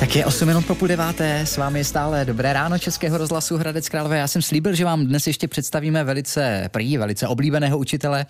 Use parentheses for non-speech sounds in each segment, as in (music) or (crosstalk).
Tak je 8 minut po půl deváté, s vámi je stále dobré ráno Českého rozhlasu Hradec Králové. Já jsem slíbil, že vám dnes ještě představíme velice prý, velice oblíbeného učitele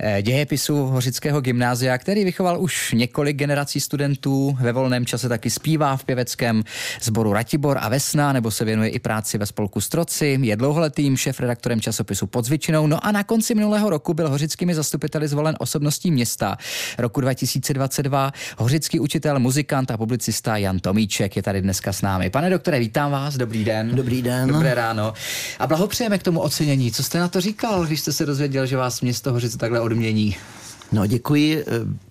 eh, dějepisu Hořického gymnázia, který vychoval už několik generací studentů, ve volném čase taky zpívá v pěveckém sboru Ratibor a Vesna, nebo se věnuje i práci ve spolku Stroci, je dlouholetým šéf-redaktorem časopisu Podzvičinou, no a na konci minulého roku byl hořickými zastupiteli zvolen osobností města. Roku 2022 hořický učitel, muzikant a publicista Jan Tomíč Havlíček je tady dneska s námi. Pane doktore, vítám vás, dobrý den. Dobrý den. Dobré ráno. A blahopřejeme k tomu ocenění. Co jste na to říkal, když jste se dozvěděl, že vás město Hořice takhle odmění? No děkuji.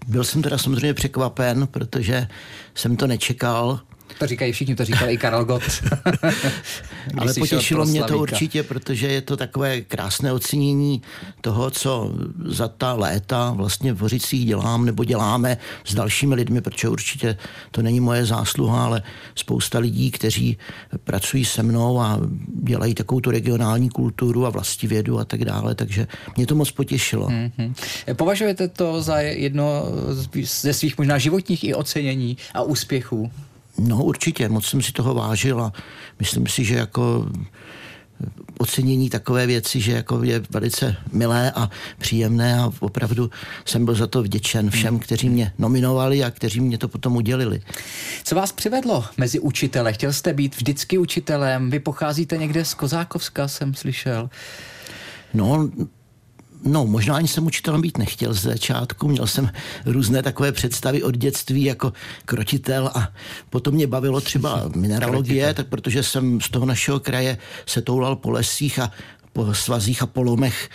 Byl jsem teda samozřejmě překvapen, protože jsem to nečekal. To říkají všichni, to říkal i Karel Gott. (laughs) Ale potěšilo mě to určitě, protože je to takové krásné ocenění toho, co za ta léta vlastně v Hořicích dělám nebo děláme s dalšími lidmi, protože určitě to není moje zásluha, ale spousta lidí, kteří pracují se mnou a dělají takovou tu regionální kulturu a vlastivědu a tak dále, takže mě to moc potěšilo. Mm-hmm. Považujete to za jedno ze svých možná životních i ocenění a úspěchů? No určitě, moc jsem si toho vážil a myslím si, že jako ocenění takové věci, že jako je velice milé a příjemné a opravdu jsem byl za to vděčen všem, hmm. kteří mě nominovali a kteří mě to potom udělili. Co vás přivedlo mezi učitele? Chtěl jste být vždycky učitelem? Vy pocházíte někde z Kozákovska, jsem slyšel. No, No, možná ani jsem učitelem být nechtěl z začátku. Měl jsem různé takové představy od dětství jako krotitel a potom mě bavilo třeba (laughs) mineralogie, tak protože jsem z toho našeho kraje se toulal po lesích a po svazích a polomech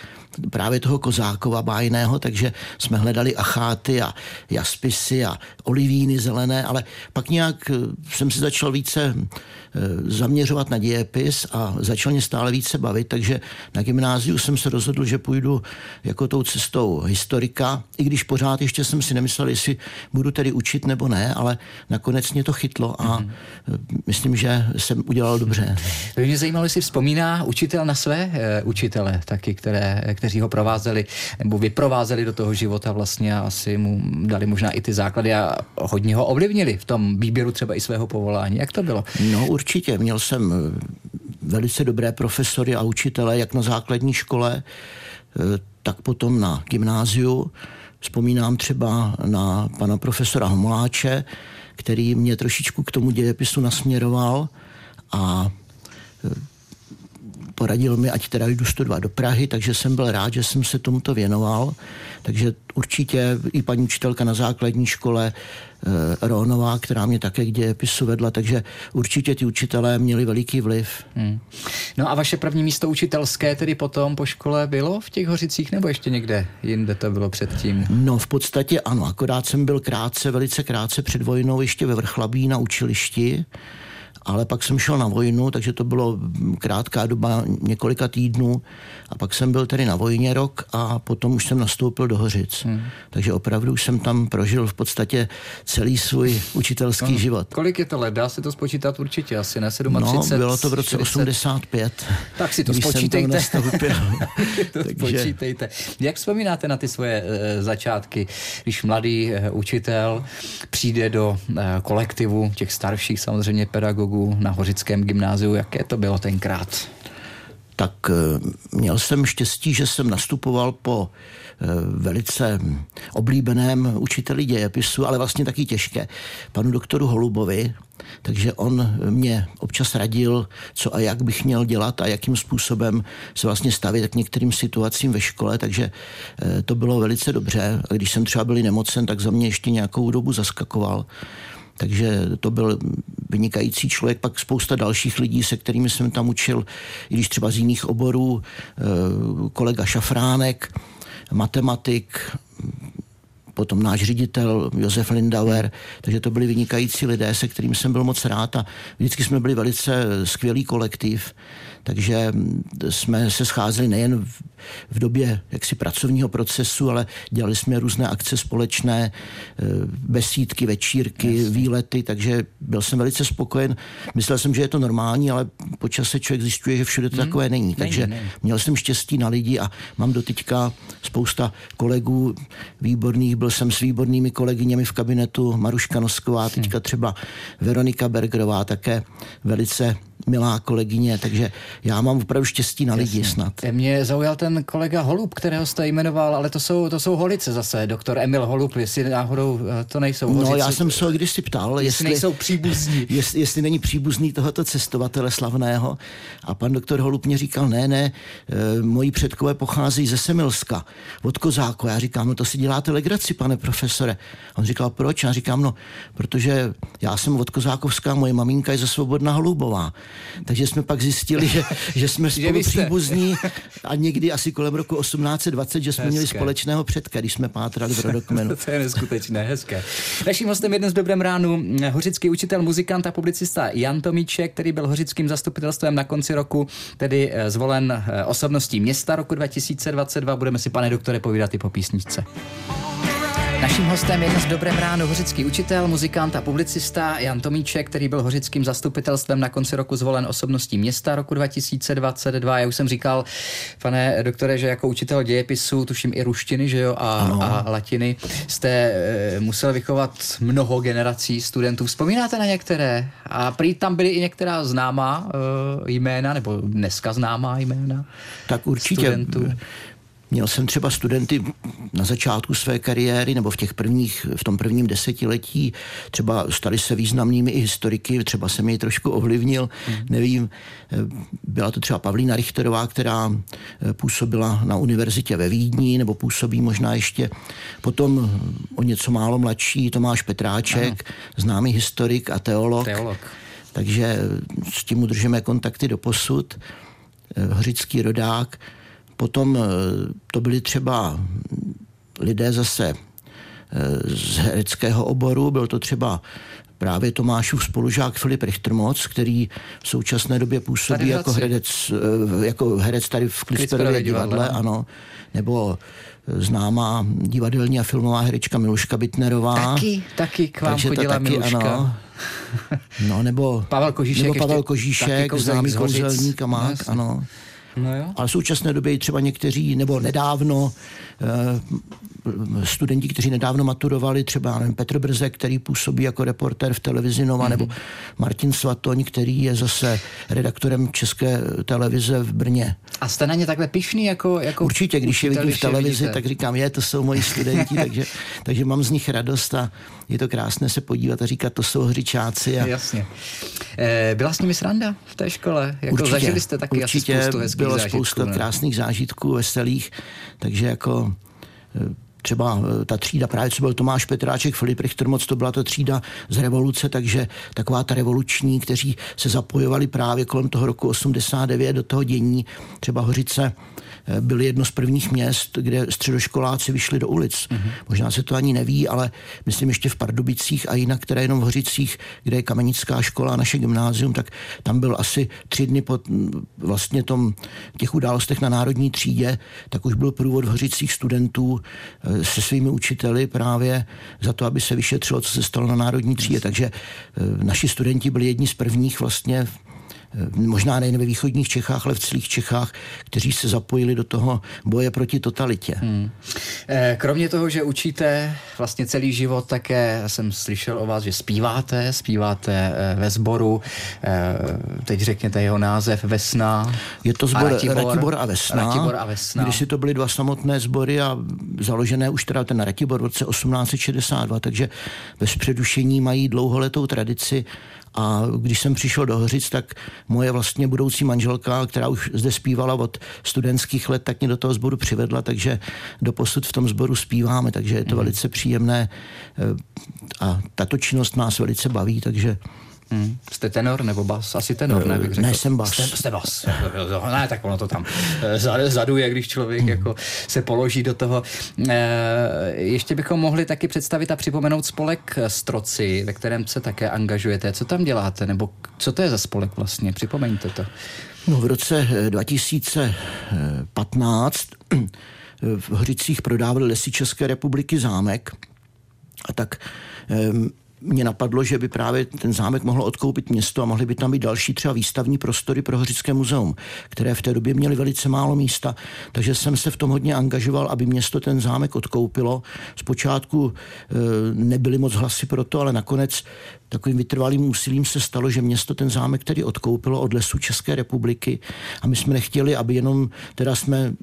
právě toho Kozákova bájného, takže jsme hledali acháty a jaspisy a olivíny zelené, ale pak nějak eh, jsem se začal více eh, zaměřovat na dějepis a začal mě stále více bavit, takže na gymnáziu jsem se rozhodl, že půjdu jako tou cestou historika, i když pořád ještě jsem si nemyslel, jestli budu tedy učit nebo ne, ale nakonec mě to chytlo a mm-hmm. myslím, že jsem udělal dobře. Mě zajímalo, jestli vzpomíná učitel na své učitele taky, které, kteří ho provázeli nebo vyprovázeli do toho života vlastně a asi mu dali možná i ty základy a hodně ho ovlivnili v tom výběru třeba i svého povolání. Jak to bylo? No určitě. Měl jsem eh, velice dobré profesory a učitele, jak na základní škole, eh, tak potom na gymnáziu. Vzpomínám třeba na pana profesora Homoláče, který mě trošičku k tomu dějepisu nasměroval a eh, poradil mi, ať teda jdu studovat do Prahy, takže jsem byl rád, že jsem se tomuto věnoval. Takže určitě i paní učitelka na základní škole e, Rónová, která mě také k dějepisu vedla, takže určitě ty učitelé měli veliký vliv. Hmm. No a vaše první místo učitelské tedy potom po škole bylo v těch Hořicích nebo ještě někde jinde to bylo předtím? No v podstatě ano, akorát jsem byl krátce, velice krátce před vojnou ještě ve Vrchlabí na učilišti ale pak jsem šel na vojnu, takže to bylo krátká doba několika týdnů a pak jsem byl tedy na vojně rok a potom už jsem nastoupil do Hořic. Hmm. Takže opravdu už jsem tam prožil v podstatě celý svůj učitelský no, život. Kolik je to let? Dá se to spočítat určitě asi, ne? 37? No, bylo to v roce 40. 85. Tak si to spočítejte. (laughs) to takže... spočítejte. Jak vzpomínáte na ty svoje e, začátky, když mladý e, učitel přijde do e, kolektivu těch starších samozřejmě pedagogů, pedagogů na Hořickém gymnáziu. Jaké to bylo tenkrát? Tak eh, měl jsem štěstí, že jsem nastupoval po eh, velice oblíbeném učiteli dějepisu, ale vlastně taky těžké, panu doktoru Holubovi, takže on mě občas radil, co a jak bych měl dělat a jakým způsobem se vlastně stavit k některým situacím ve škole, takže eh, to bylo velice dobře. A když jsem třeba byl nemocen, tak za mě ještě nějakou dobu zaskakoval. Takže to byl vynikající člověk, pak spousta dalších lidí, se kterými jsem tam učil, i když třeba z jiných oborů, eh, kolega Šafránek, matematik, potom náš ředitel Josef Lindauer, takže to byli vynikající lidé, se kterými jsem byl moc rád a vždycky jsme byli velice skvělý kolektiv, takže jsme se scházeli nejen v, době jaksi pracovního procesu, ale dělali jsme různé akce společné, eh, besídky, večírky, Jasně. výlety, takže byl jsem velice spokojen. Myslel jsem, že je to normální, ale po čase člověk zjišťuje, že všude to hmm. takové není. Takže není, není. měl jsem štěstí na lidi a mám doteďka spousta kolegů výborných. Byl jsem s výbornými kolegyněmi v kabinetu Maruška Nosková, teďka třeba Veronika Bergerová, také velice milá kolegyně, takže já mám opravdu štěstí na lidi Jasně. snad. Mě zaujal ten kolega Holub, kterého jste jmenoval, ale to jsou, to jsou holice zase, doktor Emil Holub, jestli náhodou eh, to nejsou holice. No já jsem se ho kdysi ptal, jestli, jestli nejsou příbuzní. (laughs) Jestli, jestli není příbuzný tohoto cestovatele slavného a pan doktor Holub mě říkal, ne, ne, e, moji předkové pochází ze Semilska, od Kozáku. Já říkám, no to si děláte legraci, pane profesore. On říkal, proč? Já říkám, no, protože já jsem od Kozákovská, moje maminka je ze Svobodná Holubová. Takže jsme pak zjistili, (laughs) že, že jsme spolu příbuzní a někdy (laughs) asi kolem roku 1820, že jsme hezké. měli společného předka, když jsme pátrali v rodokmenu. (laughs) to je neskutečné, hezké. Naším hostem je dnes v Dobrém ránu hořický učitel, muzikant a publicista Jan Tomíček, který byl hořickým zastupitelstvem na konci roku, tedy eh, zvolen eh, osobností města roku 2022. Budeme si, pane doktore, povídat i po písničce. Naším hostem je dnes Dobrém ráno hořický učitel, muzikant a publicista Jan Tomíček, který byl hořickým zastupitelstvem na konci roku zvolen osobností města roku 2022. Já už jsem říkal, pane doktore, že jako učitel dějepisu, tuším i ruštiny, že jo, a, a latiny, jste e, musel vychovat mnoho generací studentů. Vzpomínáte na některé? A prý tam byly i některá známá e, jména, nebo dneska známá jména? Tak určitě. Studentů. Měl jsem třeba studenty na začátku své kariéry nebo v těch prvních, v tom prvním desetiletí, třeba stali se významnými i historiky, třeba jsem jej trošku ovlivnil, mm. nevím. Byla to třeba Pavlína Richterová, která eh, působila na univerzitě ve Vídni, nebo působí možná ještě. Potom o něco málo mladší Tomáš Petráček, ano. známý historik a teolog. teolog. Takže s tím udržíme kontakty do posud. Eh, Hořický rodák. Potom eh, to byli třeba lidé zase eh, z hereckého oboru, byl to třeba právě Tomášův spolužák Filip Richtermoc, který v současné době působí jako herec, eh, jako herec tady v Klisperově divadle, ano, nebo známá divadelní a filmová herečka Miluška Bitnerová. Taky, taky k vám Takže chodila taky, Miluška. Ano. (laughs) No, nebo Pavel Kožíšek, nebo Pavel Kožíšek známý kouzelník a mák, ano. No jo. Ale v současné době i třeba někteří, nebo nedávno eh, studenti, kteří nedávno maturovali, třeba nevím, Petr Brze, který působí jako reporter v televizi Nova, mm-hmm. nebo Martin Svatoň, který je zase redaktorem České televize v Brně. A jste na ně takhle pišný? Jako, jako Určitě, když je vidím v televizi, vidíte. tak říkám, je, to jsou moji studenti, (laughs) takže, takže mám z nich radost a je to krásné se podívat a říkat, to jsou hřičáci. A... Jasně. E, byla s nimi sranda v té škole? Jako určitě, zažili jste taky určitě asi spoustu hezkých bylo zážitků, spousta ne? krásných zážitků, veselých, takže jako e, třeba e, ta třída, právě co byl Tomáš Petráček, Filip Richtermoc, to byla ta třída z revoluce, takže taková ta revoluční, kteří se zapojovali právě kolem toho roku 89 do toho dění, třeba Hořice byli jedno z prvních měst, kde středoškoláci vyšli do ulic. Mm-hmm. Možná se to ani neví, ale myslím ještě v Pardubicích a jinak, které jenom v Hořicích, kde je kamenická škola, naše gymnázium, tak tam byl asi tři dny po vlastně tom, těch událostech na národní třídě, tak už byl průvod v Hořicích studentů eh, se svými učiteli právě za to, aby se vyšetřilo, co se stalo na národní třídě. Takže eh, naši studenti byli jedni z prvních vlastně Eh, možná nejen ve východních Čechách, ale v celých Čechách, kteří se zapojili do toho boje proti totalitě. Hmm. Eh, kromě toho, že učíte vlastně celý život, také jsem slyšel o vás, že zpíváte, zpíváte eh, ve sboru, teď řekněte jeho název Vesna. Je to zbor Ratibor, Ratibor a Vesna. Ratibor a Vesna. Když si to byly dva samotné sbory a založené už teda ten Ratibor v roce 1862, takže bez předušení mají dlouholetou tradici a když jsem přišel do Hořic, tak moje vlastně budoucí manželka, která už zde zpívala od studentských let, tak mě do toho sboru přivedla, takže do posud v tom sboru zpíváme, takže je to mm. velice příjemné eh, a tato činnost nás velice baví, takže Hmm. Jste tenor nebo bas? Asi tenor, ne? Bych řekl. Ne, jsem bas. Jste, jste bas. (laughs) ne, tak ono to tam zaduje, když člověk hmm. jako se položí do toho. Ještě bychom mohli taky představit a připomenout spolek Stroci, ve kterém se také angažujete. Co tam děláte? Nebo co to je za spolek vlastně? Připomeňte to. No, v roce 2015 v Hořicích prodávali lesy České republiky zámek a tak mě napadlo, že by právě ten zámek mohl odkoupit město a mohly by tam být další třeba výstavní prostory pro Hořické muzeum, které v té době měly velice málo místa. Takže jsem se v tom hodně angažoval, aby město ten zámek odkoupilo. Zpočátku e, nebyly moc hlasy pro to, ale nakonec takovým vytrvalým úsilím se stalo, že město ten zámek tedy odkoupilo od lesů České republiky a my jsme nechtěli, aby jenom teda jsme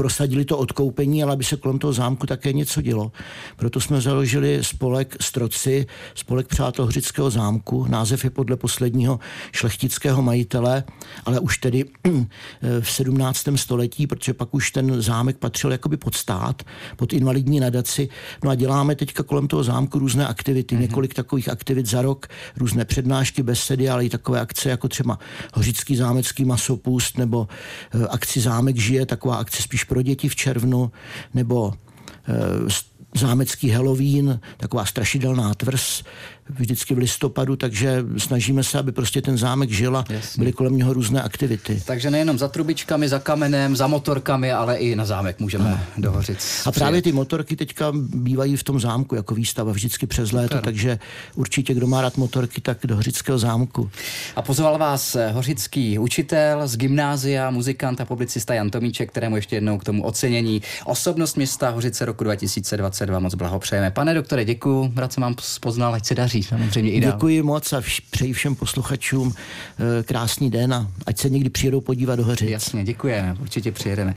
prosadili to odkoupení, ale aby se kolem toho zámku také něco dělo. Proto jsme založili spolek Stroci, spolek Přátel Hřického zámku. Název je podle posledního šlechtického majitele, ale už tedy (clears throat) v 17. století, protože pak už ten zámek patřil jakoby pod stát, pod invalidní nadaci. No a děláme teďka kolem toho zámku různé aktivity, mm-hmm. několik takových aktivit za rok, různé přednášky, besedy, ale i takové akce jako třeba Hořický zámecký masopust nebo eh, akci Zámek žije, taková akce spíš pro děti v červnu, nebo eh, zámecký Halloween, taková strašidelná tvrz, vždycky v listopadu, takže snažíme se, aby prostě ten zámek žil a byly kolem něho různé aktivity. Takže nejenom za trubičkami, za kamenem, za motorkami, ale i na zámek můžeme no. dohořit. A právě ty motorky teďka bývají v tom zámku jako výstava vždycky přes léto, Super. takže určitě, kdo má rád motorky, tak do Hořického zámku. A pozval vás eh, hořický učitel z gymnázia, muzikant a publicista Jan Tomíček, kterému ještě jednou k tomu ocenění osobnost města Hořice roku 2022 moc blahopřejeme. Pane doktore, děkuji, rád jsem vám poznal, ať se daří samozřejmě i dál. Děkuji moc a vš- přeji všem posluchačům e, krásný den a ať se někdy přijedou podívat do Hořic. Jasně, děkujeme, určitě přijedeme.